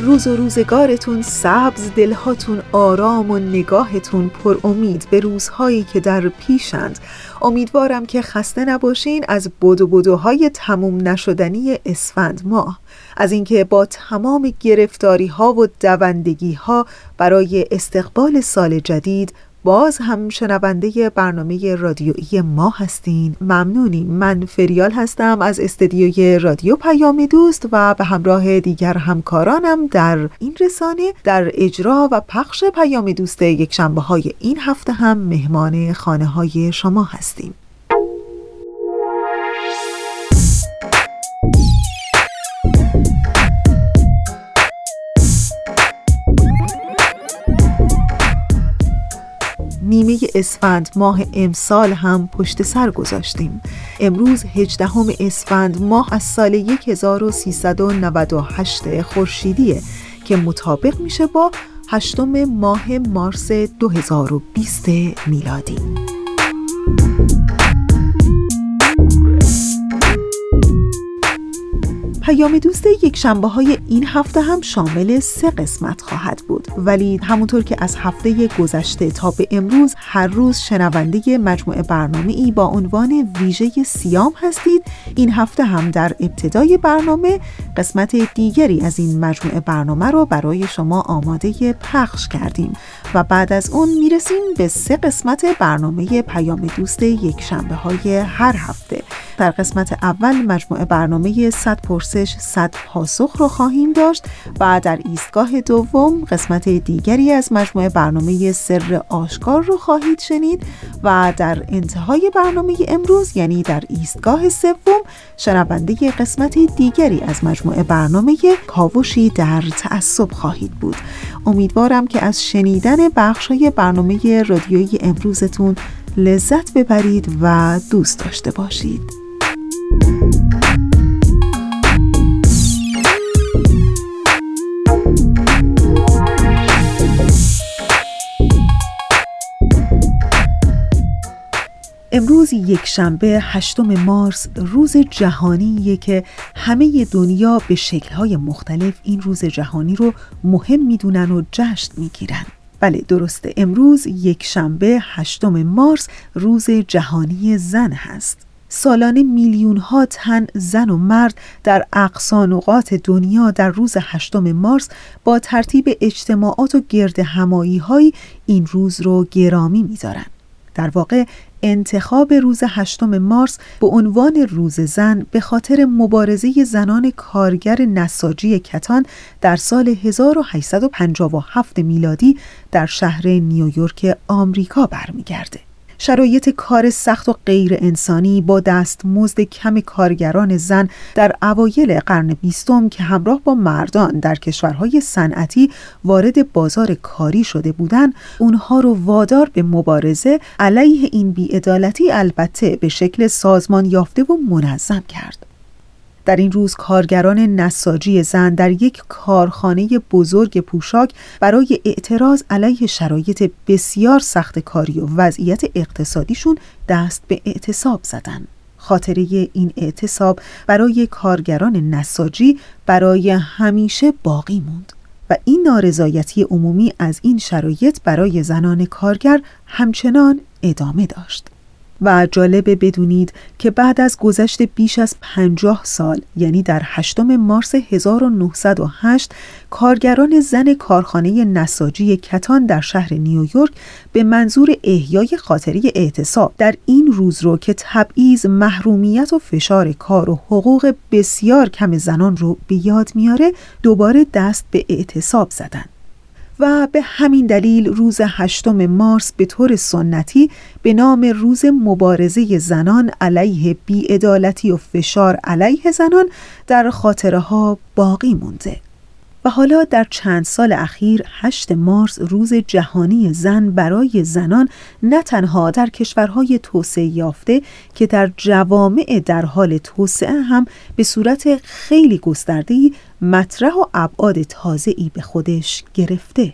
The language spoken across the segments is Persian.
روز و روزگارتون سبز دلهاتون آرام و نگاهتون پر امید به روزهایی که در پیشند. امیدوارم که خسته نباشین از بدو بدوهای تموم نشدنی اسفند ماه. از اینکه با تمام گرفتاری ها و دوندگی ها برای استقبال سال جدید باز هم شنونده برنامه رادیویی ما هستین. ممنونیم. من فریال هستم از استدیوی رادیو پیام دوست و به همراه دیگر همکارانم در این رسانه در اجرا و پخش پیام دوست یک شنبه های این هفته هم مهمان خانه های شما هستیم. نیمه اسفند ماه امسال هم پشت سر گذاشتیم. امروز 18 اسفند ماه از سال 1398 خورشیدیه که مطابق میشه با هشتم ماه مارس 2020 میلادی. پیام دوست یک شنبه های این هفته هم شامل سه قسمت خواهد بود. ولی همونطور که از هفته گذشته تا به امروز هر روز شنونده مجموعه برنامه ای با عنوان ویژه سیام هستید. این هفته هم در ابتدای برنامه قسمت دیگری از این مجموعه برنامه رو برای شما آماده پخش کردیم. و بعد از اون می‌رسیم به سه قسمت برنامه پیام دوست یک شنبه های هر هفته. در قسمت اول مجموعه برنامه 100 پرسش 100 پاسخ رو خواهیم داشت و در ایستگاه دوم قسمت دیگری از مجموعه برنامه سر آشکار رو خواهید شنید و در انتهای برنامه امروز یعنی در ایستگاه سوم شنونده قسمت دیگری از مجموعه برنامه کاوشی در تعصب خواهید بود. امیدوارم که از شنیدن بخشای برنامه رادیویی امروزتون لذت ببرید و دوست داشته باشید. امروز یک شنبه هشتم مارس روز جهانیه که همه دنیا به شکلهای مختلف این روز جهانی رو مهم می‌دونن و جشن می‌گیرن. بله درسته. امروز یک شنبه هشتم مارس روز جهانی زن هست. سالانه میلیون ها تن زن و مرد در اقصانقات دنیا در روز هشتم مارس با ترتیب اجتماعات و گرد همایی این روز رو گرامی می‌دارند. در واقع انتخاب روز هشتم مارس به عنوان روز زن به خاطر مبارزه زنان کارگر نساجی کتان در سال 1857 میلادی در شهر نیویورک آمریکا برمیگرده. شرایط کار سخت و غیر انسانی با دستمزد کم کارگران زن در اوایل قرن بیستم که همراه با مردان در کشورهای صنعتی وارد بازار کاری شده بودند اونها رو وادار به مبارزه علیه این بیعدالتی البته به شکل سازمان یافته و منظم کرد. در این روز کارگران نساجی زن در یک کارخانه بزرگ پوشاک برای اعتراض علیه شرایط بسیار سخت کاری و وضعیت اقتصادیشون دست به اعتصاب زدند. خاطره این اعتصاب برای کارگران نساجی برای همیشه باقی موند و این نارضایتی عمومی از این شرایط برای زنان کارگر همچنان ادامه داشت. و جالبه بدونید که بعد از گذشت بیش از پنجاه سال یعنی در هشتم مارس 1908 کارگران زن کارخانه نساجی کتان در شهر نیویورک به منظور احیای خاطری اعتصاب در این روز رو که تبعیض محرومیت و فشار کار و حقوق بسیار کم زنان رو به یاد میاره دوباره دست به اعتصاب زدن. و به همین دلیل روز هشتم مارس به طور سنتی به نام روز مبارزه زنان علیه بیعدالتی و فشار علیه زنان در خاطره ها باقی مونده. و حالا در چند سال اخیر 8 مارس روز جهانی زن برای زنان نه تنها در کشورهای توسعه یافته که در جوامع در حال توسعه هم به صورت خیلی گسترده‌ای مطرح و ابعاد تازه‌ای به خودش گرفته.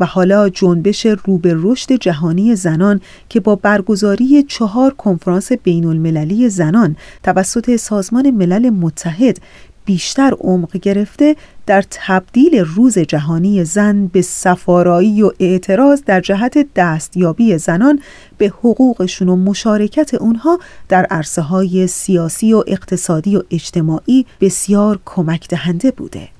و حالا جنبش رو به رشد جهانی زنان که با برگزاری چهار کنفرانس بین المللی زنان توسط سازمان ملل متحد بیشتر عمق گرفته در تبدیل روز جهانی زن به سفارایی و اعتراض در جهت دستیابی زنان به حقوقشون و مشارکت اونها در عرصه های سیاسی و اقتصادی و اجتماعی بسیار کمک دهنده بوده.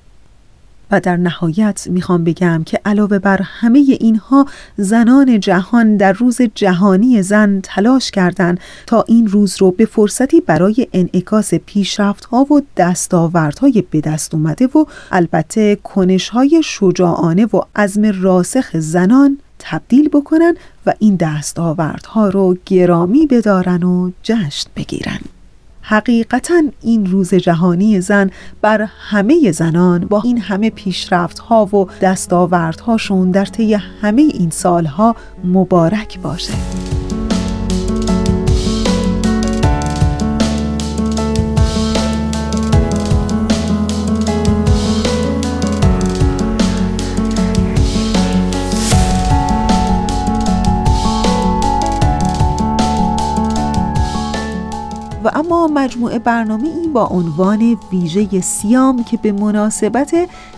و در نهایت می‌خوام بگم که علاوه بر همه اینها زنان جهان در روز جهانی زن تلاش کردند تا این روز رو به فرصتی برای انعکاس پیشرفت ها و دستاوردهای به دست اومده و البته کنش های شجاعانه و عزم راسخ زنان تبدیل بکنن و این دستاوردها رو گرامی بدارن و جشن بگیرن. حقیقتا این روز جهانی زن بر همه زنان با این همه پیشرفت ها و دستاوردهاشون در طی همه این سالها مبارک باشه. و اما مجموعه برنامه این با عنوان ویژه سیام که به مناسبت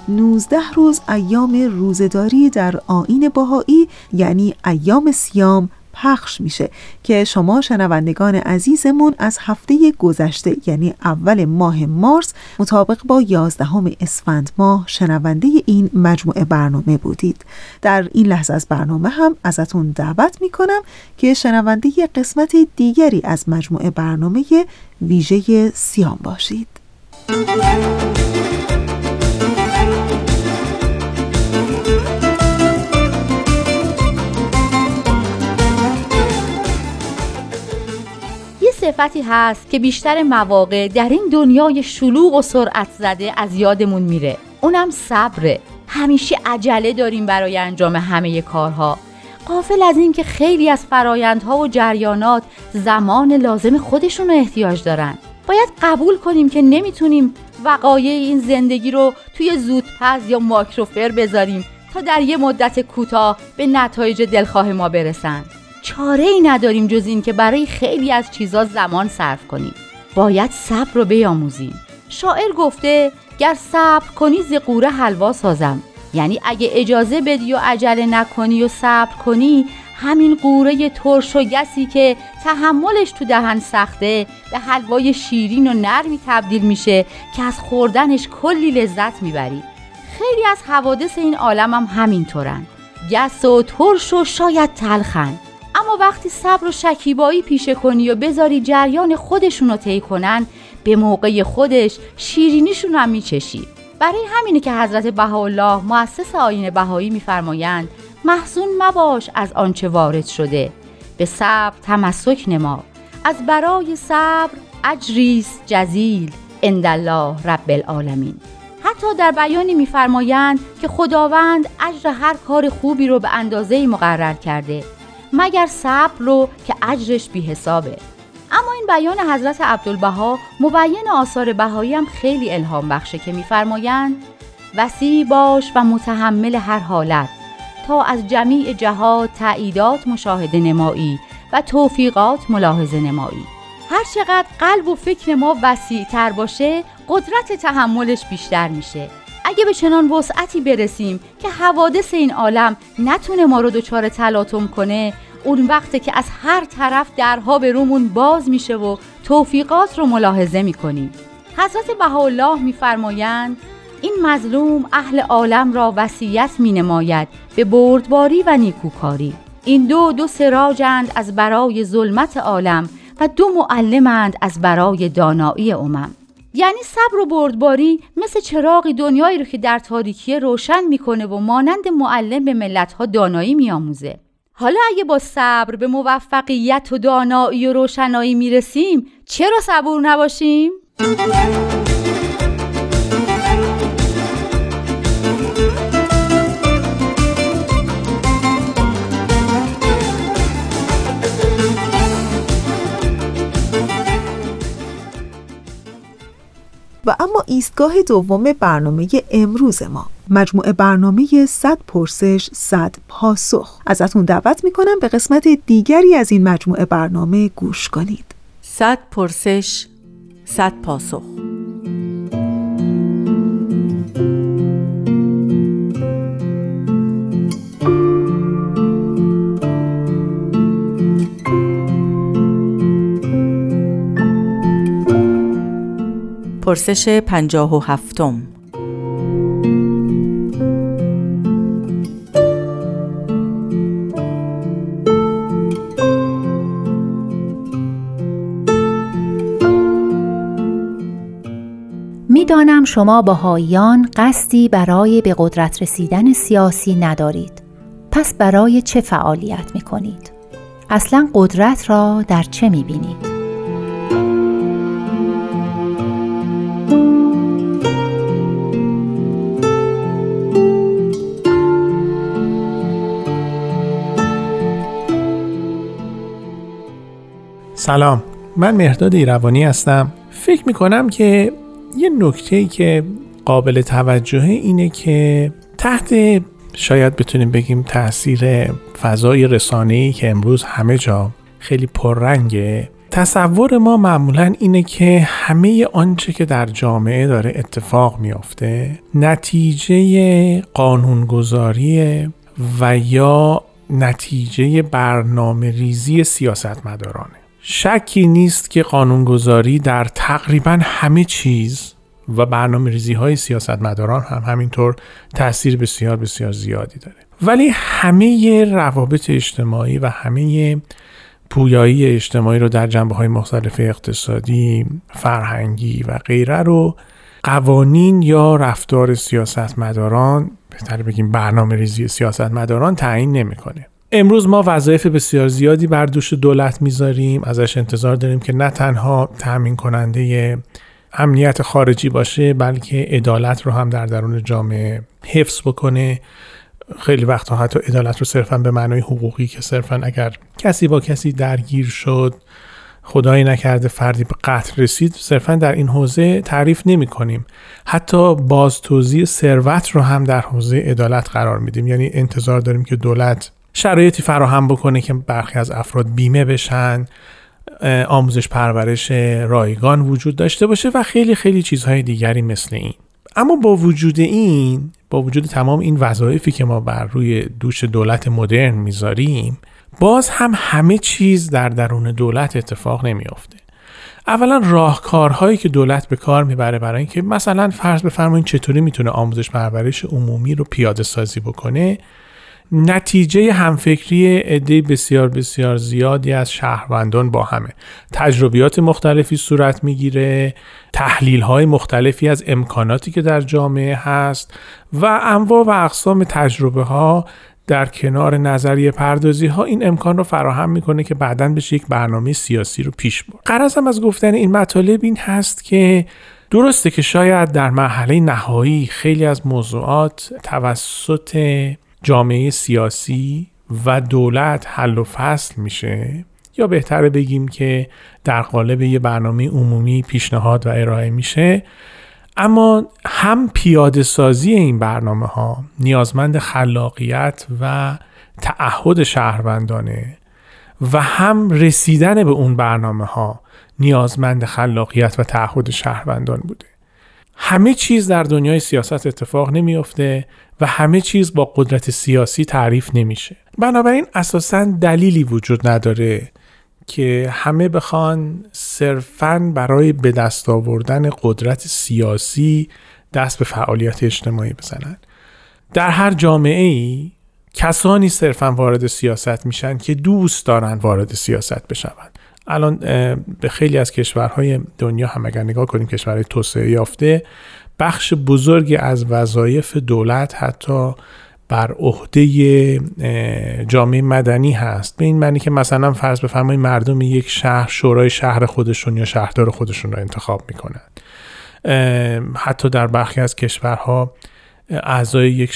19 روز ایام روزداری در آین باهایی یعنی ایام سیام پخش میشه که شما شنوندگان عزیزمون از هفته گذشته یعنی اول ماه مارس مطابق با 11 اسفند ماه شنونده این مجموعه برنامه بودید. در این لحظه از برنامه هم ازتون دعوت می‌کنم که شنونده قسمت دیگری از مجموعه برنامه ویژه سیام باشید. صفتی هست که بیشتر مواقع در این دنیای شلوغ و سرعت زده از یادمون میره. اونم صبره. همیشه عجله داریم برای انجام همه کارها. قافل از اینکه خیلی از فرایندها و جریانات زمان لازم خودشون رو احتیاج دارن. باید قبول کنیم که نمی‌تونیم وقایع این زندگی رو توی زودپز یا ماکروفر بذاریم تا در یه مدت کوتاه به نتایج دلخواه ما برسن. چاره ای نداریم جز این که برای خیلی از چیزا زمان صرف کنیم. باید صبر رو بیاموزیم. شاعر گفته گر صبر کنی ز قوره حلوا سازم. یعنی اگه اجازه بدی و عجله نکنی و صبر کنی همین قوره ترش و گسی که تحملش تو دهن سخته به حلوای شیرین و نرمی تبدیل میشه که از خوردنش کلی لذت می‌بری. خیلی از حوادث این عالم هم همینطورن. گس و ترش و شاید تلخن. اما وقتی صبر و شکیبایی پیشه کنی و بذاری جریان خودشون رو طی کنن به موقع خودش شیرینیشون هم میچشی. برای همینه که حضرت بهاءالله مؤسس آین بهایی میفرمایند محزون مباش از آنچه وارد شده به صبر تمسک نما از برای صبر اجریس جزیل الله رب العالمین. حتی در بیانی میفرمایند که خداوند اجر هر کار خوبی رو به اندازه مقرر کرده. مگر صبر رو که اجرش بی حسابه. اما این بیان حضرت عبدالبها مبین آثار بهایی هم خیلی الهام بخشه که میفرمایند وسیع باش و متحمل هر حالت تا از جمیع جهات تعییدات مشاهده نمایی و توفیقات ملاحظه نمایی. هر چقدر قلب و فکر ما وسیع تر باشه قدرت تحملش بیشتر میشه. اگه به چنان وسعتی برسیم که حوادث این عالم نتونه ما رو دچار تلاطم کنه اون وقته که از هر طرف درها به رومون باز میشه و توفیقات رو ملاحظه می‌کنیم. حضرت بهاءالله میفرمایند این مظلوم اهل عالم را وصیت می نماید به بردباری و نیکوکاری. این دو دو سراجند از برای ظلمت عالم و دو معلمند از برای دانایی امم. یعنی صبر و بردباری مثل چراغی دنیایی رو که در تاریکی روشن می‌کنه و مانند معلم به ملتها دانایی میآموزه حالا اگه با صبر به موفقیت و دانایی و روشنایی می‌رسیم چرا صبور نباشیم؟ و اما ایستگاه دوم برنامه امروز ما. مجموعه برنامه 100 پرسش 100 پاسخ. ازتون دعوت می‌کنم به قسمت دیگری از این مجموعه برنامه گوش کنید. 100 پرسش 100 پاسخ. پرسش پنجاه و هفتم می‌دانم شما بهاییان قصدی برای به قدرت رسیدن سیاسی ندارید پس برای چه فعالیت می کنید؟ اصلا قدرت را در چه می بینید؟ سلام. من مهداد ایروانی هستم. فکر می کنم که یه نکته که قابل توجهه اینه که تحت شاید بتونیم بگیم تاثیر فضای رسانه‌ای که امروز همه جا خیلی پررنگه تصور ما معمولا اینه که همه آنچه که در جامعه داره اتفاق میافته نتیجه قانونگذاری و یا نتیجه برنامه ریزی سیاستمدارانه. شکی نیست که قانونگذاری در تقریبا همه چیز و برنامه ریزی های سیاستمداران هم همینطور تاثیر بسیار بسیار زیادی داره ولی همه روابط اجتماعی و همه پویایی اجتماعی رو در جنبه های مختلف اقتصادی، فرهنگی و غیره رو قوانین یا رفتار سیاستمداران بهتر بگیم برنامه ریزی سیاستمداران تعیین نمی‌کنه. امروز ما وظایف بسیار زیادی بر دوش دولت می‌ذاریم. ازش انتظار داریم که نه تنها تأمین کننده امنیت خارجی باشه بلکه عدالت رو هم در درون جامعه حفظ بکنه. خیلی وقتها حتی عدالت رو صرفا به معنای حقوقی که صرفا اگر کسی با کسی درگیر شد خدایی نکرده فردی به قتل رسید صرفا در این حوزه تعریف نمی کنیم حتی باز توضیح ثروت رو هم در حوزه عدالت قرار میدیم. یعنی انتظار داریم که دولت شرایطی فراهم بکنه که برخی از افراد بیمه بشن آموزش پرورش رایگان وجود داشته باشه و خیلی خیلی چیزهای دیگری مثل این. اما با وجود این با وجود تمام این وظایفی که ما بر روی دوش دولت مدرن می‌ذاریم باز هم همه چیز در درون دولت اتفاق نمیافته. اولا راهکارهایی که دولت به کار می‌بره برای اینکه مثلا فرض بفرمایید چطوری می‌تونه آموزش پرورش عمومی رو پیاده سازی بکنه؟ نتیجه همفکری عده بسیار بسیار زیادی از شهروندان با همه. تجربیات مختلفی صورت می‌گیره تحلیل های مختلفی از امکاناتی که در جامعه هست و انواع و اقسام تجربه ها در کنار نظریه پردازی ها این امکان رو فراهم می‌کنه که بعدا بشه یک برنامه سیاسی رو پیش برد. قرضم از گفتن این مطالب این هست که درسته که شاید در مرحله نهایی خیلی از موضوعات توسط جامعه سیاسی و دولت حل و فصل میشه؟ یا بهتره بگیم که در قالب یه برنامه عمومی پیشنهاد و ارائه میشه؟ اما هم پیاده سازی این برنامه ها نیازمند خلاقیت و تعهد شهروندانه و هم رسیدن به اون برنامه ها نیازمند خلاقیت و تعهد شهروندان بوده. همه چیز در دنیای سیاست اتفاق نمیافته. و همه چیز با قدرت سیاسی تعریف نمیشه. بنابراین اساسا دلیلی وجود نداره که همه بخوان صرفا برای به دست آوردن قدرت سیاسی دست به فعالیت اجتماعی بزنن. در هر جامعه ای کسانی صرفا وارد سیاست میشن که دوست دارن وارد سیاست بشوند. الان به خیلی از کشورهای دنیا هم اگر نگاه کنیم کشورهای توسعه یافته بخش بزرگی از وظایف دولت حتی بر عهده جامعه مدنی هست. به این معنی که مثلا فرض بفرمایید مردم یک شهر شورای شهر خودشون یا شهردار خودشون را انتخاب می‌کنن حتی در برخی از کشورها اعضای یک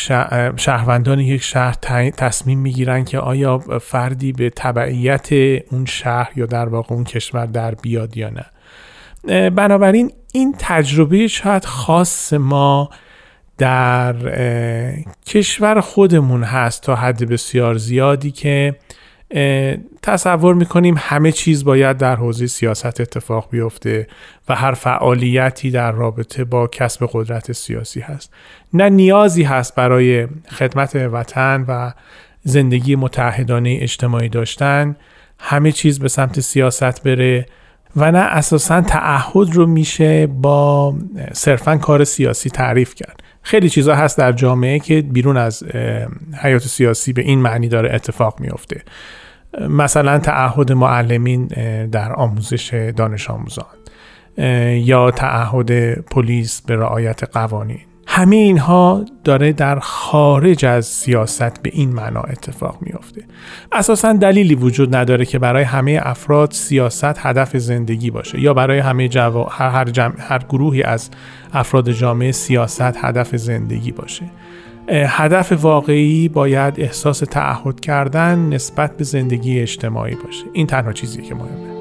شهروندان یک شهر تصمیم می‌گیرن که آیا فردی به تبعیت اون شهر یا در واقع اون کشور در بیاد یا نه. بنابراین این تجربه شاید خاص ما در کشور خودمون هست تا حد بسیار زیادی که تصور می‌کنیم همه چیز باید در حوزه سیاست اتفاق بیفته و هر فعالیتی در رابطه با کسب قدرت سیاسی هست. نه نیازی هست برای خدمت وطن و زندگی متحدانه اجتماعی داشتن همه چیز به سمت سیاست بره و نه اساسا تعهد رو میشه با صرفا کار سیاسی تعریف کرد. خیلی چیزا هست در جامعه که بیرون از حیات سیاسی به این معنی داره اتفاق میفته. مثلا تعهد معلمین در آموزش دانش آموزان یا تعهد پلیس به رعایت قوانین. همه اینها داره در خارج از سیاست به این معنا اتفاق میافته. اساسا دلیلی وجود نداره که برای همه افراد سیاست هدف زندگی باشه یا برای همه جوا... هر, جمع... هر گروهی از افراد جامعه سیاست هدف زندگی باشه. هدف واقعی باید احساس تعهد کردن نسبت به زندگی اجتماعی باشه. این تنها چیزی که مهمه.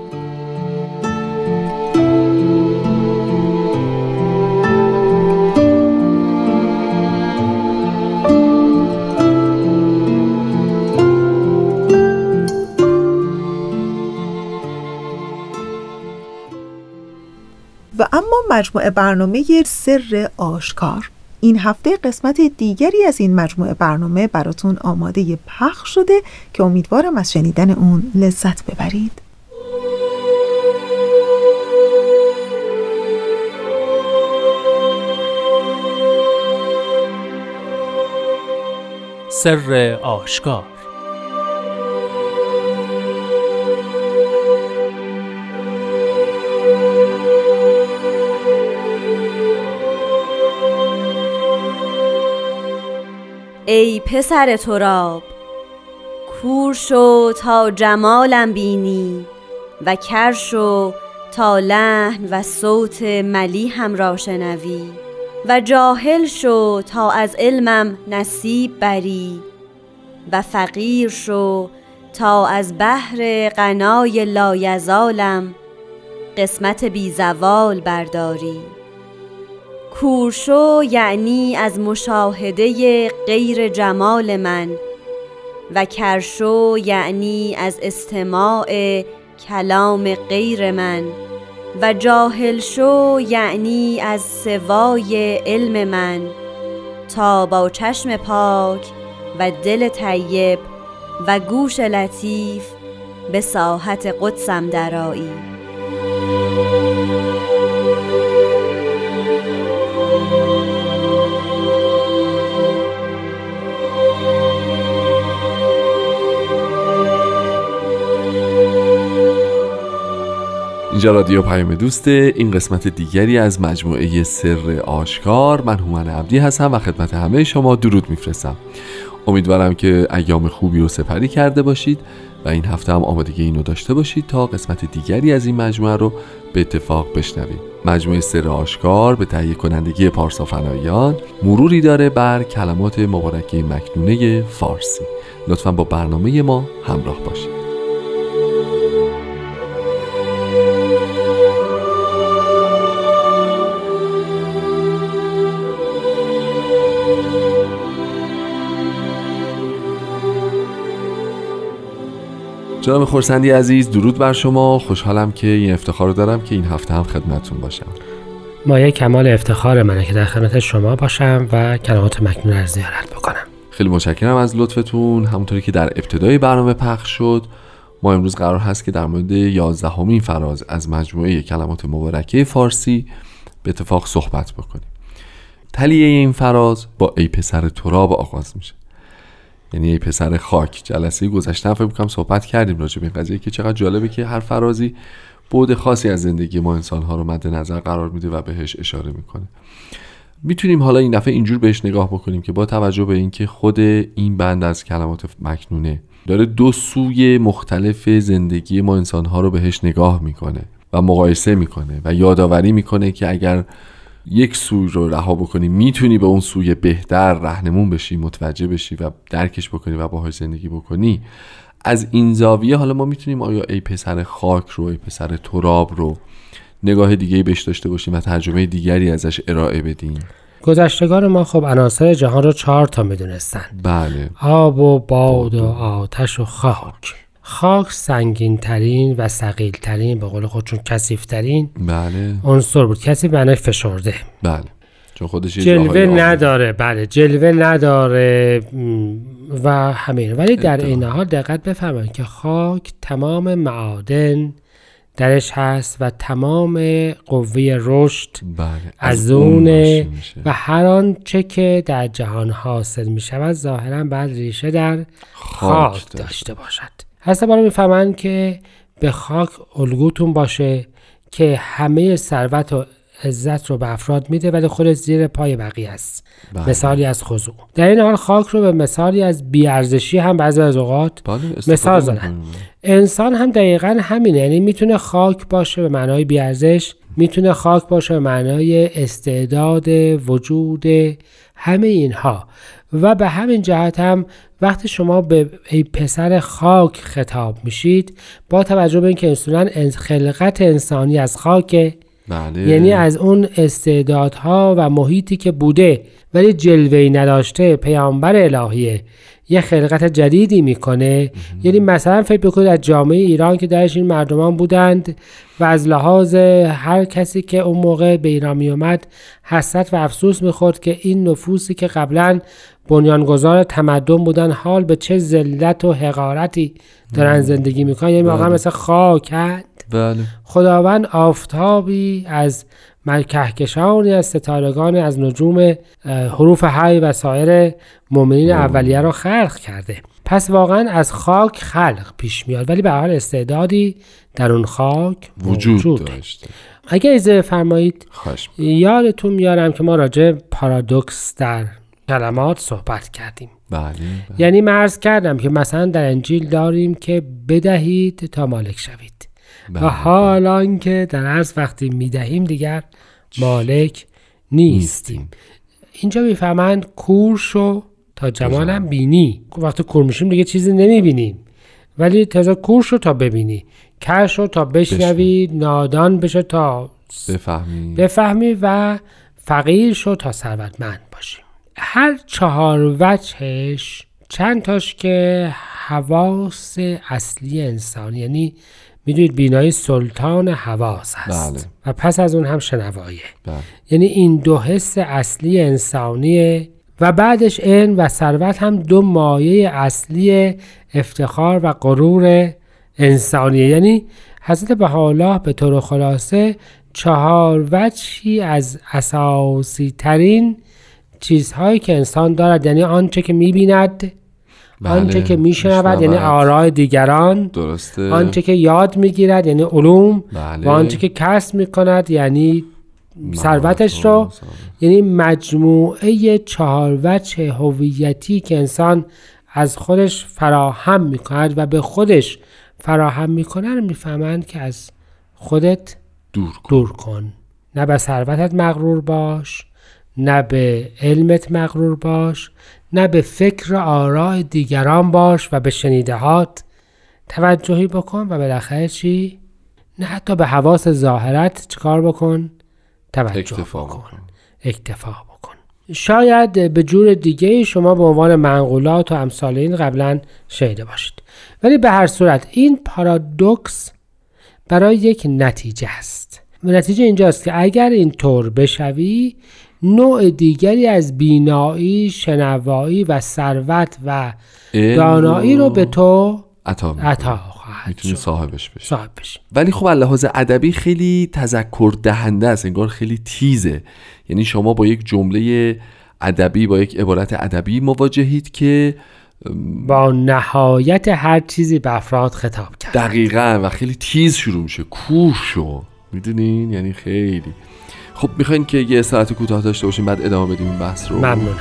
مجموعه برنامه سر آشکار. این هفته قسمت دیگری از این مجموعه برنامه براتون آماده پخش شده که امیدوارم از شنیدن اون لذت ببرید. سر آشکار ای پسر تراب کور شو تا جمالم بینی و کر شو تا لحن و صوت ملی هم را شنوی و جاهل شو تا از علمم نصیب بری و فقیر شو تا از بحر غنای لایزالم قسمت بی زوال برداری. کورشو یعنی از مشاهده غیر جمال من و کرشو یعنی از استماع کلام غیر من و جاهل شو یعنی از سوای علم من تا با چشم پاک و دل طیب و گوش لطیف به ساحت قدسم درایی اینجا رادیو پیام دوسته این قسمت دیگری از مجموعه سر آشکار. من هومن عبدی هستم و خدمت همه شما درود میفرستم. امیدوارم که ایام خوبی و سپری کرده باشید و این هفته هم آمادگی اینو داشته باشید تا قسمت دیگری از این مجموعه رو به اتفاق بشنوید. مجموعه سر آشکار به تهیه کنندگی پارسا فنایان مروری داره بر کلمات مبارکه مکنونه فارسی. لطفا با برنامه ما همراه باشید. جناب خورسندی عزیز درود بر شما. خوشحالم که این افتخار رو دارم که این هفته هم خدمتون باشم. مایه کمال افتخار منه که در خدمت شما باشم و کلمات مکنون رو زیارت بکنم. خیلی متشکرم از لطفتون. همونطوری که در ابتدای برنامه پخش شد ما امروز قرار هست که در مورد یازدهمین فراز از مجموعه کلمات مبارکه فارسی به اتفاق صحبت بکنیم. تلیه این فراز با ای پسر تراب آغاز میشه. یعنی ای پسر خاک. جلسه گذشته فکر می‌کنم صحبت کردیم راجع به این قضیه که چقدر جالبه که هر فرازی بعد خاصی از زندگی ما انسان ها رو مد نظر قرار میده و بهش اشاره می‌کنه. می‌تونیم حالا این دفعه اینجور بهش نگاه بکنیم که با توجه به اینکه خود این بند از کلمات مکنونه داره دو سوی مختلف زندگی ما انسان ها رو بهش نگاه می‌کنه و مقایسه می‌کنه و یادآوری می‌کنه که اگر یک سوی رو رها بکنی می‌تونی به اون سوی بهتر رهنمون بشی متوجه بشی و درکش بکنی و باهاش زندگی بکنی. از این زاویه حالا ما می‌تونیم آیا ای پسر خاک رو ای پسر تراب رو نگاه دیگه بهش داشته باشیم و ترجمه دیگری ازش ارائه بدیم؟ گذشتگان ما خب عناصر جهان رو چهار تا می‌دونستن بله. آب و باد و آتش و خاک. خاک سنگین ترین و سقیل ترین به قول خودشون کسیف ترین بله. عنصر بود. کسی معنای فشرده. بله. چون خودش جلوه نداره. بله جلوه نداره. و همین ولی در این حال دقت بفهمید که خاک تمام معادن درش هست و تمام قوه رشد بله. از اونه و هر آنچه که در جهان حاصل می شود ظاهرا بعد ریشه در خاک, خاک داشته باشد. هسته بالا می‌فهمند که به خاک الگوتون باشه که همه ثروت و عزت رو به افراد میده ولی خود زیر پای بقیه است بله. مثالی از خضوع. در این حال خاک رو به مثالی از بیارزشی هم بعضی از اوقات بله، مثال زدن. انسان هم دقیقا همینه یعنی می‌تونه خاک باشه به معنای بیارزش می‌تونه خاک باشه به معنای استعداد وجود همه اینها و به همین جهت هم وقتی شما به ای پسر خاک خطاب میشید با توجه به اینکه اصولا خلقت انسانی از خاک بله. یعنی از اون استعدادها و محیطی که بوده ولی جلوهی نداشته پیامبر الهیه یه خلقت جدیدی می‌کنه. یعنی مثلا فکر بکنید از جامعه ایران که درش این مردمان بودند و از لحاظ هر کسی که اون موقع به ایران می اومد حسرت و افسوس می‌خورد که این نفوسی که قبلا بنیانگذار تمدن بودن حال به چه ذلت و حقارتی دارن زندگی می‌کنن. یعنی واقعا بله. مثل خاکند بله. خداوند آفتابی از کهکشانی از ستارگان از نجوم حروف حی و سایر مؤمنین اولیه رو خلق کرده. پس واقعا از خاک خلق پیش میاد ولی به حال استعدادی در اون خاک وجود, وجود داشته. اگه ایزه فرمایید یادتون میارم که ما راجع پارادوکس در کلمات صحبت کردیم. بله, بله. یعنی مرز کردم که مثلا در انجیل داریم که بدهید تا مالک شوید. و حالا که در عرض وقتی می‌دهیم دیگر مالک نیستیم. اینجا می‌فهمند کور شو تا جمالم بینی. وقتی کور میشیم دیگه چیزی نمی‌بینیم. ولی تازه کور شو تا ببینی. کر شو تا بشنوی نادان بشه تا بفهمی بفهمی و فقیر شو تا ثروتمند باشیم هر چهار وجهش چند تاش که حواس اصلی انسان یعنی می‌دونید بینایی سلطان حواس هست بله. و پس از اون هم شنواییه بله. یعنی این دو حس اصلی انسانیه و بعدش علم و ثروت هم دو مایه اصلی افتخار و غرور انسانیه یعنی حضرت بهاءالله به طور خلاصه چهار وجهی از اساسی ترین چیزهایی که انسان دارد یعنی آنچه که می‌بیند بله. آنچه که میشنود یعنی آرای دیگران درسته آنچه که یاد می‌گیرد یعنی علوم بله. و آنچه که کسب می‌کند یعنی ثروتش رو یعنی مجموعه چهار وجه هویتی که انسان از خودش فراهم می‌کند و به خودش فراهم می‌کنه رو می‌فهمند که از خودت دور کن, دور کن. نه به ثروتت مغرور باش نه به علمت مغرور باش نه به فکر آراء دیگران باش و به شنیدهات توجهی بکن و بالاخره چی؟ نه حتی به حواس ظاهرت چکار بکن؟ توجه اکتفا بکن. اکتفا بکن شاید به جور دیگه شما به عنوان منقولات و امثال این قبلا شنیده باشید ولی به هر صورت این پارادوکس برای یک نتیجه است نتیجه اینجاست که اگر اینطور بشوی نوع دیگری از بینایی، شنوایی و ثروت و دانایی رو به تو عطا می‌تونی. صاحبش بشی. صاحب بشی. ولی خب لحاظ ادبی خیلی تذکر دهنده است انگار خیلی تیزه. یعنی شما با یک جمله ادبی با یک عبارت ادبی مواجهید که با نهایت هر چیزی به افراد خطاب کرد. دقیقا و خیلی تیز شروع میشه. کوش شو می‌دونین؟ یعنی خیلی. خب می‌خواین که یه استراحت کوتاه داشته باشیم بعد ادامه بدیم این بحث رو؟ ممنونم.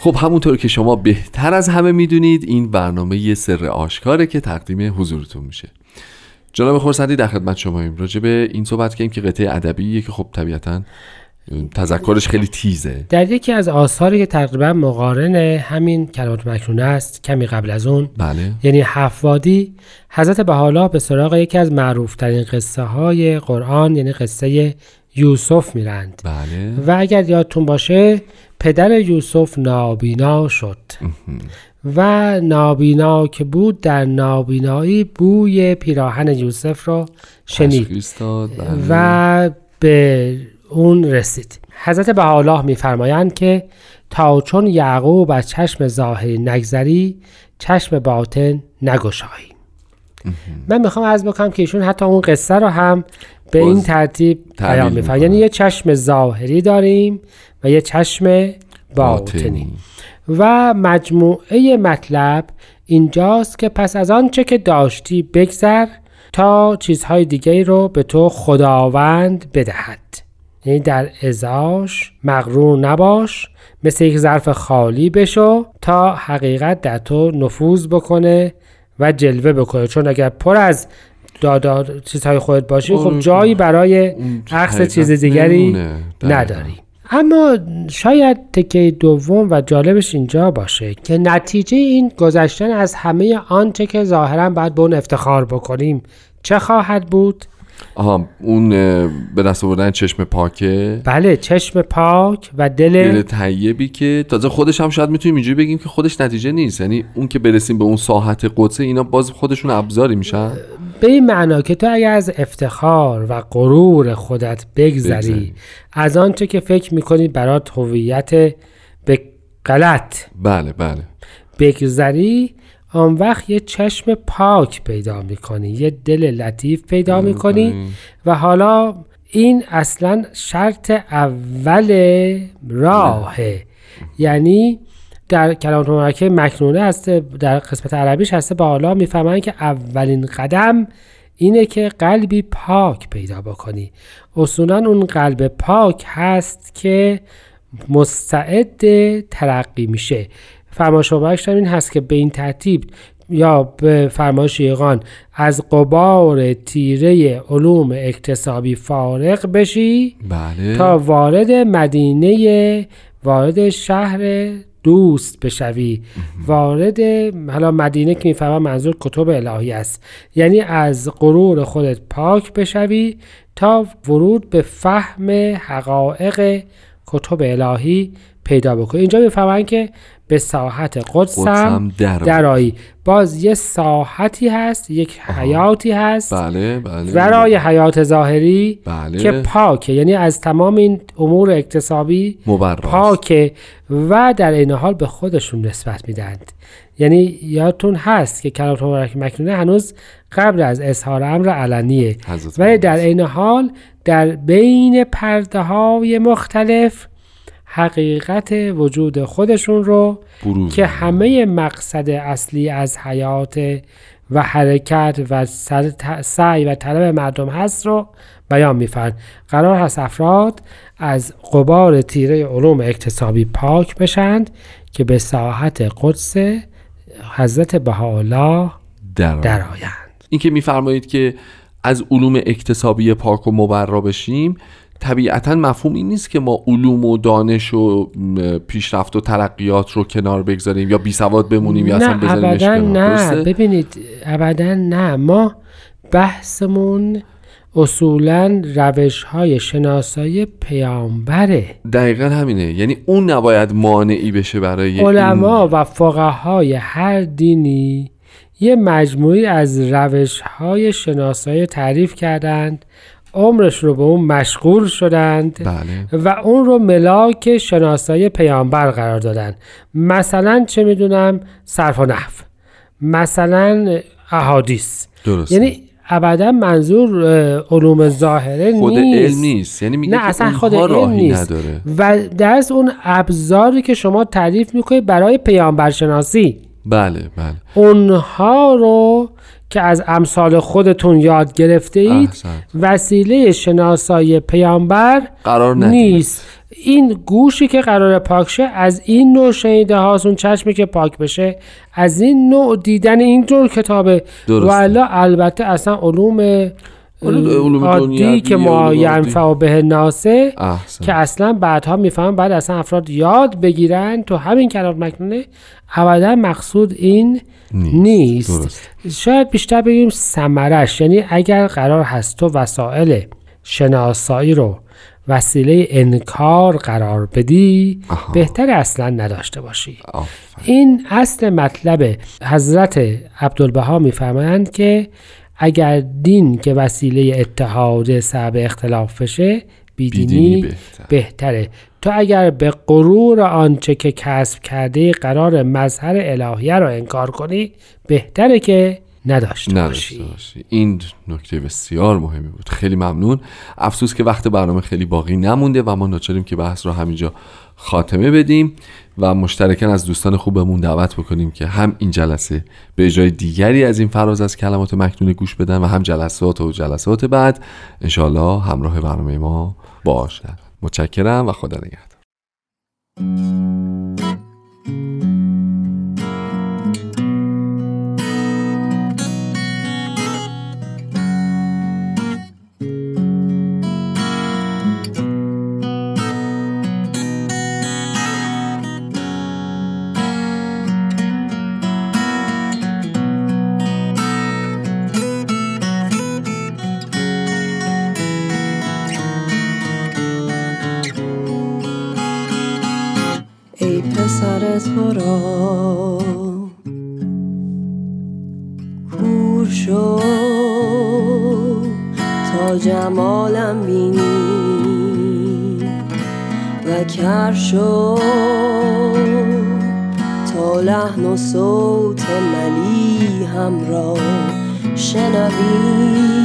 خب همونطور که شما بهتر از همه می‌دونید این برنامه یه سر آشکاره که تقدیم حضورتون میشه. جناب خورسندی در خدمت شماییم. راجع به این صحبت کنیم که قطعه ادبیه که خب طبیعتا تذکرش خیلی تیزه. در یکی از آثاری که تقریبا مقارن همین کلمات مکنونه است کمی قبل از اون بله. یعنی حفادی حضرت بحالا به سراغ یکی از معروفترین قصه های قرآن یعنی قصه یوسف میرند. بله. و اگر یادتون باشه پدر یوسف نابینا شد. و نابینا که بود در نابینایی بوی پیراهن یوسف را شنید بله. و به اون رسید. حضرت بهاءالله میفرمایند که تا چون یعقوب از چشم ظاهری نگذری چشم باطن نگشایی. من می‌خوام از بکنم که ایشون حتی اون قصه رو هم به این ترتیب بیان میفرمایند. یعنی یه چشم ظاهری داریم و یه چشم باطنی. و مجموعه مطلب اینجاست که پس از آنچه که داشتی بگذر تا چیزهای دیگری رو به تو خداوند بدهد یعنی در ازاش مغرور نباش مثل یک ظرف خالی بشو تا حقیقت در تو نفوذ بکنه و جلوه بکنه چون اگر پر از دادا چیزهای خودت باشی خب جایی برای عکس چیز دیگری. دقیقاً. نداری اما شاید تکه دوم و جالبش اینجا باشه که نتیجه این گذشتن از همه آنچه که ظاهرا باید به اون افتخار بکنیم چه خواهد بود؟ آها اون به دست آوردن چشم پاکه؟ بله چشم پاک و دل دل طیبی که تازه خودش هم شاید می‌تونیم اینجوری بگیم که خودش نتیجه نیست. یعنی اون که برسیم به اون ساحت قدسه اینا باز خودشون ابزاری میشن؟ به این معنا که تو اگر از افتخار و غرور خودت بگذری بگذری. از آنچه که فکر می‌کنی برات هویت به غلط بله بله. بگذری آن وقت یه چشم پاک پیدا می‌کنی یه دل لطیف پیدا می‌کنی و حالا این اصلا شرط اول راهه. یعنی در کلمات مبارکه مکنونه هست در قسمت عربیش هسته با حالا می‌فهمن که اولین قدم اینه که قلبی پاک پیدا بکنی. اصولا اون قلب پاک هست که مستعد ترقی میشه. فرمایش مبارکش هم این هست که به این ترتیب یا به فرمایش یقان از قبار تیره علوم اکتسابی فارغ بشی بله. تا وارد مدینه وارد شهر دوست بشوی. وارد حالا مدینه که می‌فهمم منظور کتب الهی است. یعنی از غرور خودت پاک بشوی تا ورود به فهم حقایق کتب الهی پیدا بکنی. اینجا می‌فهمن که به ساحت قدس قدسم درآیی. درایی باز یه ساحتی هست یک حیاتی هست. بله بله. ورای حیات ظاهری بله. که پاکه. یعنی از تمام این امور اکتسابی مبراست. پاکه و در این حال به خودشون نسبت میدند یعنی یادتون هست که کلمات مبارک مکنونه هنوز قبل از اظهار امر علنیه. ولی در این حال در بین پرده های مختلف حقیقت وجود خودشون رو بروز. که همه مقصد اصلی از حیات و حرکت و سعی و طلب مردم هست رو بیان میفرد. قرار هست افراد از قبار تیره علوم اکتسابی پاک بشند که به ساحت قدس حضرت بهاءالله. درآیند. این که میفرمایید که از علوم اکتسابی پاک و مبرا بشیم طبیعتا مفهوم این نیست که علوم علوم و دانش و پیشرفت و ترقیات رو کنار بگذاریم یا بی سواد بمونیم یا اصلا کنار نه؟ ببینید ابدا نه. ما بحثمون اصولا روش های شناسایی پیامبره. دقیقا همینه. یعنی اون نباید مانعی بشه برای علما این... و فقهای هر دینی یه مجموعی از روش های شناسایی تعریف کردند. عمرش رو به اون مشغول شدند بله. و اون رو ملاک شناسایی پیامبر قرار دادن. مثلا چه می‌دونم؟ صرف و نحو. مثلا احادیث. درست یعنی ابدا منظور علوم ظاهره خود نیست علم نیست. یعنی میگه نه که اصلا خود علم نیست. نداره. و درس اون ابزاری که شما تعریف می‌کنید برای پیامبر شناسی بله بله. اونها رو که از امثال خودتون یاد گرفته اید. وسیله شناسایی پیامبر قرار ندید نیست این گوشی که قرار پاک شه از این نوع شنیده هاست اون چشمی که پاک بشه از این نوع دیدن این جور کتابه. و البته اصلا علوم علوم عادی که. ینفع به ناسه احسن که اصلا بعدها می‌فهمن بعد اصلا افراد یاد بگیرن تو همین کلام مکنونه ابدا مقصود این نیست. نیست, درست. شاید بیشتر بگیم سمرش یعنی اگر قرار هست تو وسایل شناسایی رو وسیله انکار قرار بدی آها. بهتر اصلا نداشته باشی آفرین. این اصل مطلب حضرت عبدالبها میفرمایند که اگر دین که وسیله اتحاد سبب اختلاف بشه بیدینی, بیدینی بهتر. بهتره. تو اگر به غرور آنچه که کسب کرده قرار مظهر الهیه رو انکار کنی بهتره که نداشته نداشته باشی. باشی. این نکته بسیار مهمی بود. خیلی ممنون. افسوس که وقت برنامه خیلی باقی نمونده و ما ناچاریم که بحث رو همینجا خاتمه بدیم. و مشترکن از دوستان خوبمون دعوت بکنیم که هم این جلسه به جای دیگری از این فراز از کلمات مکنون گوش بدن و هم جلسات و جلسات بعد انشالله همراه برنامه ما باشن. متشکرم و خدا نگهدار. لحن و صوت ملی هم را شنوی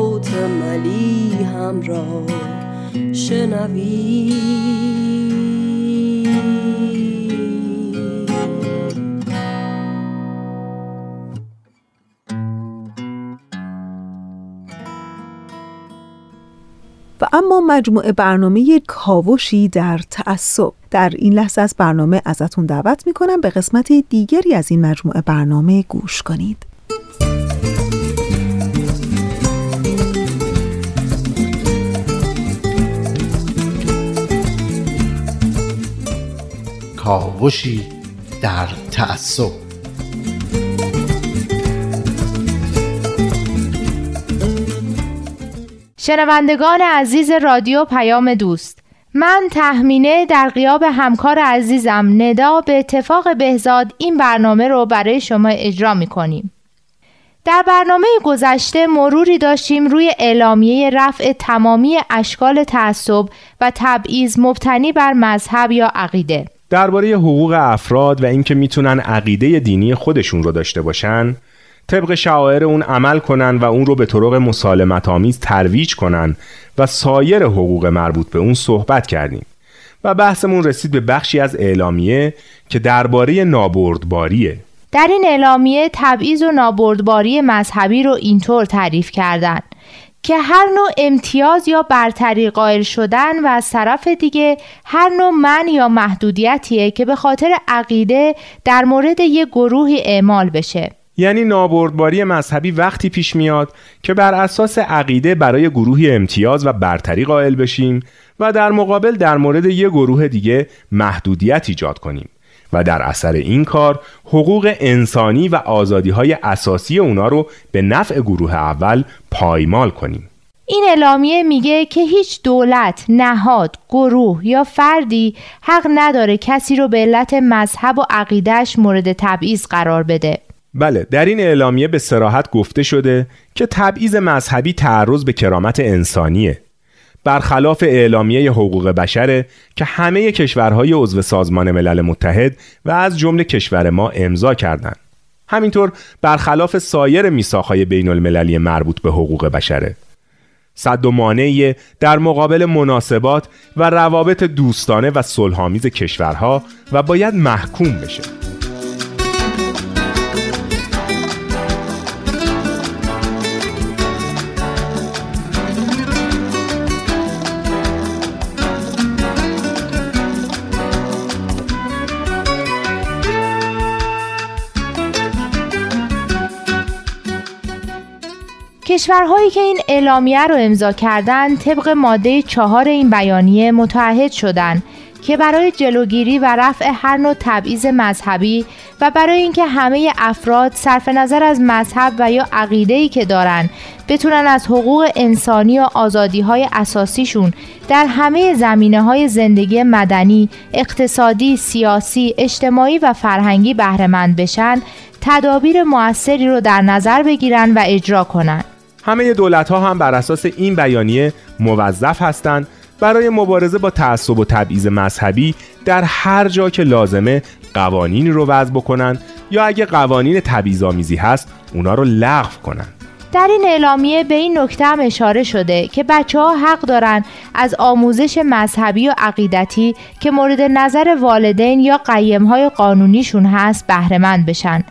صوت ملی هم را شنوی و اما مجموعه برنامه کاوشی در تعصب. در این لحظه از برنامه ازتون دعوت می‌کنم به قسمت دیگری از این مجموعه برنامه گوش کنید. کاوشی در تعصب شنوندگان عزیز رادیو پیام دوست من تهمینه در قیاب همکار عزیزم ندا به اتفاق بهزاد این برنامه رو برای شما اجرا می کنیم. در برنامه گذشته مروری داشتیم روی اعلامیه رفع تمامی اشکال تعصب و تبعیض مبتنی بر مذهب یا عقیده. درباره حقوق افراد و اینکه می‌تونن عقیده دینی خودشون رو داشته باشن طبق شعائر اون عمل کنن و اون رو به طرق مسالمت آمیز ترویج کنن و سایر حقوق مربوط به اون صحبت کردیم. و بحثمون رسید به بخشی از اعلامیه که درباره نابردباریه. در این اعلامیه تبعیض و نابردباری مذهبی رو اینطور تعریف کردند که هر نوع امتیاز یا برتری قائل شدن و از طرف دیگه هر نوع من یا محدودیتیه که به خاطر عقیده در مورد یک گروهی اعمال بشه. یعنی نابردباری مذهبی وقتی پیش میاد که بر اساس عقیده برای گروهی امتیاز و برتری قائل بشیم و در مقابل در مورد یک گروه دیگه محدودیت ایجاد کنیم. و در اثر این کار حقوق انسانی و آزادی های اساسی اونا رو به نفع گروه اول پایمال کنیم این اعلامیه میگه که هیچ دولت، نهاد، گروه یا فردی حق نداره کسی رو به علت مذهب و عقیدهش مورد تبعیض قرار بده. بله در این اعلامیه به سراحت گفته شده که تبعیض مذهبی تعرض به کرامت انسانیه برخلاف اعلامیه حقوق بشره که همه کشورهای عضو سازمان ملل متحد و از جمله کشور ما امضا کردند. همینطور برخلاف سایر میثاقهای بین المللی مربوط به حقوق بشره. صد و مانعی در مقابل مناسبات و روابط دوستانه و صلحآمیز کشورها و باید محکوم بشه. کشورهایی که این اعلامیه رو امضا کردند طبق ماده چهار این بیانیه متحد شدند که برای جلوگیری و رفع هر نوع تبعیض مذهبی و برای اینکه همه افراد صرف نظر از مذهب و یا عقیده‌ای که دارن بتونن از حقوق انسانی و آزادی های اساسیشون در همه زمینه های زندگی مدنی، اقتصادی، سیاسی، اجتماعی و فرهنگی بهرهمند بشن تدابیر موثری رو در نظر بگیرن و اجرا کنن. همه دولت ها هم بر اساس این بیانیه موظف هستند برای مبارزه با تعصب و تبعیض مذهبی در هر جا که لازمه قوانینی رو وضع بکنن یا اگه قوانین تبعیض‌آمیزی هست اونا رو لغو کنن در این اعلامیه به این نکته هم اشاره شده که بچه ها حق دارن از آموزش مذهبی و عقیدتی که مورد نظر والدین یا قیم های قانونیشون هست بهرهمند بشن.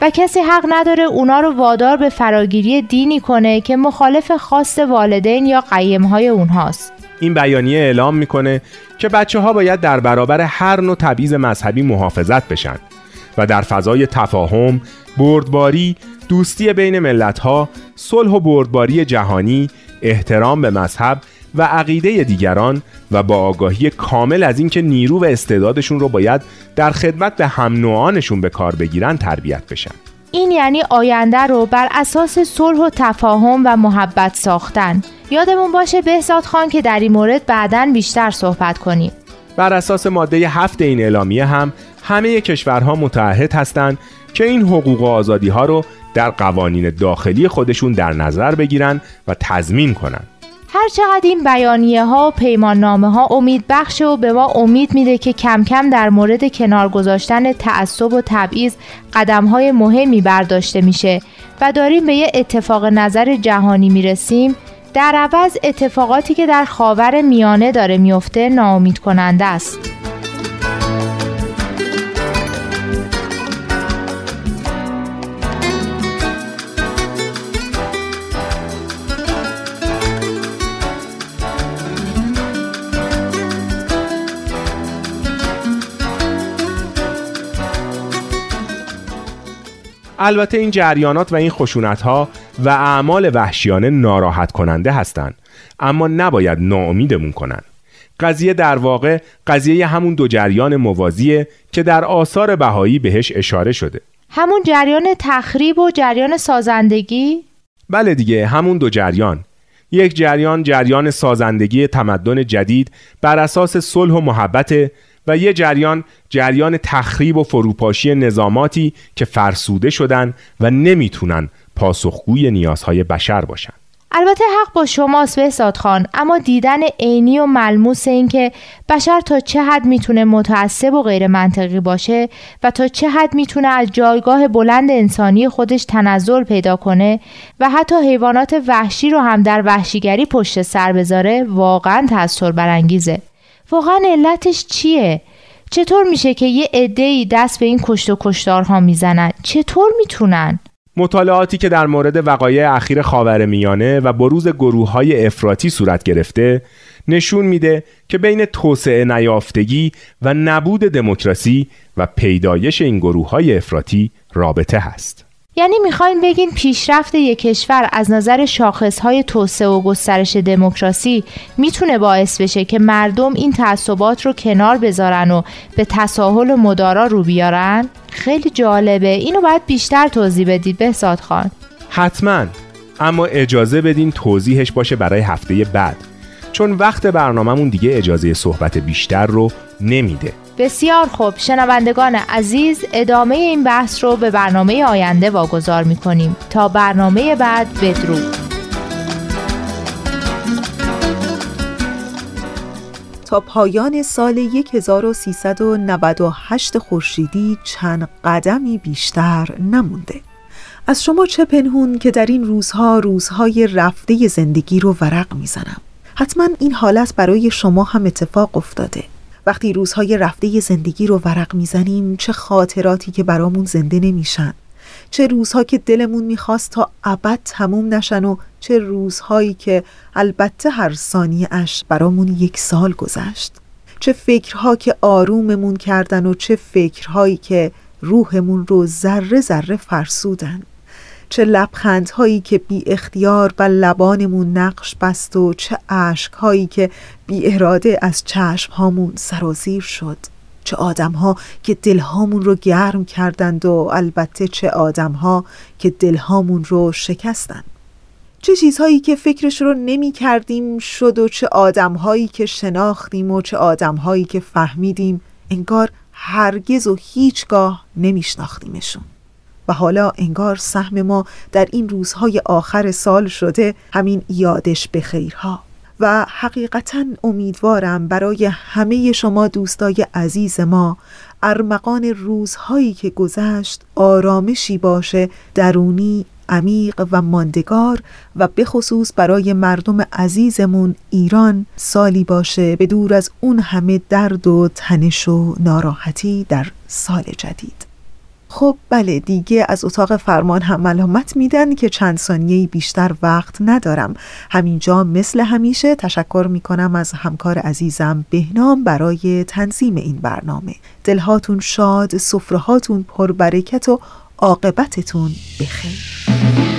و کسی حق نداره اونا رو وادار به فراگیری دینی کنه که مخالف خواست والدین یا قیم های اونهاست. این بیانیه اعلام می‌کنه که بچه ها باید در برابر هر نوع تبعیض مذهبی محافظت بشن و در فضای تفاهم، بردباری، دوستی بین ملت ها، صلح و بردباری جهانی، احترام به مذهب و عقیده دیگران و با آگاهی کامل از اینکه نیرو و استعدادشون رو باید در خدمت به هم نوعانشون به کار بگیرن تربیت بشن. این یعنی آینده رو بر اساس صلح و تفاهم و محبت ساختن. یادمون باشه بهزاد خان که در این مورد بعدا بیشتر صحبت کنیم. بر اساس ماده هفت این اعلامیه هم همه کشورها متعهد هستند که این حقوق و آزادی ها رو در قوانین داخلی خودشون در نظر بگیرن و تضمین کنن. هرچقدر این بیانیه ها و پیمان نامه ها امید بخش و به ما امید میده که کم کم در مورد کنار گذاشتن تعصب و تبعیض قدم های مهمی برداشته میشه و داریم به یه اتفاق نظر جهانی می‌رسیم در عوض اتفاقاتی که در خاور میانه داره میفته ناامید کننده است. البته این جریانات و این خشونت ها و اعمال وحشیانه ناراحت کننده هستند اما نباید ناامیدمون کنن. قضیه در واقع قضیه همون دو جریان موازیه که در آثار بهایی بهش اشاره شده. همون جریان تخریب و جریان سازندگی؟ بله دیگه همون دو جریان. یک جریان جریان سازندگی تمدن جدید بر اساس صلح و محبت و یه جریان جریان تخریب و فروپاشی نظاماتی که فرسوده شدن و نمی‌تونن پاسخگوی نیازهای بشر باشن. البته حق با شماست بهزاد خان اما دیدن عینی و ملموس این که بشر تا چه حد می‌تونه متعصب و غیر منطقی باشه و تا چه حد می‌تونه از جایگاه بلند انسانی خودش تنزل پیدا کنه و حتی حیوانات وحشی رو هم در وحشیگری پشت سر بذاره واقعا تأثیر برانگیزه. واقعا علتش چیه؟ چطور میشه که یه عده‌ای دست به این کشت و کشتارها می‌زنن؟ چطور می‌تونن؟ مطالعاتی که در مورد وقایع اخیر خاور میانه و بروز گروه های افراطی صورت گرفته نشون میده که بین توسعه نیافتگی و نبود دموکراسی و پیدایش این گروه های افراطی رابطه هست. یعنی می‌خواین بگین پیشرفت یک کشور از نظر شاخصهای توسعه و گسترش دموکراسی می‌تونه باعث بشه که مردم این تعصبات رو کنار بذارن و به تساهل و مدارا رو بیارن؟ خیلی جالبه. اینو باید بیشتر توضیح بدید بهزاد خان. حتما. اما اجازه بدین توضیحش باشه برای هفته بعد. چون وقت برنامهمون دیگه اجازه صحبت بیشتر رو نمیده. بسیار خوب. شنوندگان عزیز ادامه این بحث رو به برنامه آینده واگذار می‌کنیم. تا برنامه بعد بدرود. تا پایان سال 1398 خورشیدی چند قدمی بیشتر نمونده. از شما چه پنهون که در این روزها روزهای رفته زندگی رو ورق می‌زنم. حتما این حالت برای شما هم اتفاق افتاده. وقتی روزهای رفته زندگی رو ورق می‌زنیم چه خاطراتی که برامون زنده نمیشن. چه روزها که دلمون می‌خواست تا ابد تموم نشن و چه روزهایی که البته هر ثانیه اش برامون یک سال گذشت. چه فکرها که آروممون کردن و چه فکرهایی که روحمون رو ذره ذره فرسودن. چه لبخندهایی که بی اختیار و لبانمون نقش بست و چه عشقهایی که بی اراده از چشمهامون سرازیر شد. چه آدمها که دلهامون رو گرم کردند و البته چه آدمها که دلهامون رو شکستند. چه چیزهایی که فکرش رو نمی کردیم شد و چه آدمهایی که شناختیم و چه آدمهایی که فهمیدیم انگار هرگز و هیچگاه نمیشناختیمشون و حالا انگار سهم ما در این روزهای آخر سال شده همین یادش به خیرها. و حقیقتا امیدوارم برای همه شما دوستای عزیز ما ارمغان روزهایی که گذشت آرامشی باشه درونی عمیق و ماندگار و به خصوص برای مردم عزیزمون ایران سالی باشه به دور از اون همه درد و تنش و ناراحتی در سال جدید. خب بله دیگه از اتاق فرمان هم ملامت میدن که چند ثانیه بیشتر وقت ندارم. همینجا مثل همیشه تشکر می‌کنم از همکار عزیزم بهنام برای تنظیم این برنامه. دلهاتون شاد سفرهاتون پربرکت و عاقبتتون بخیر.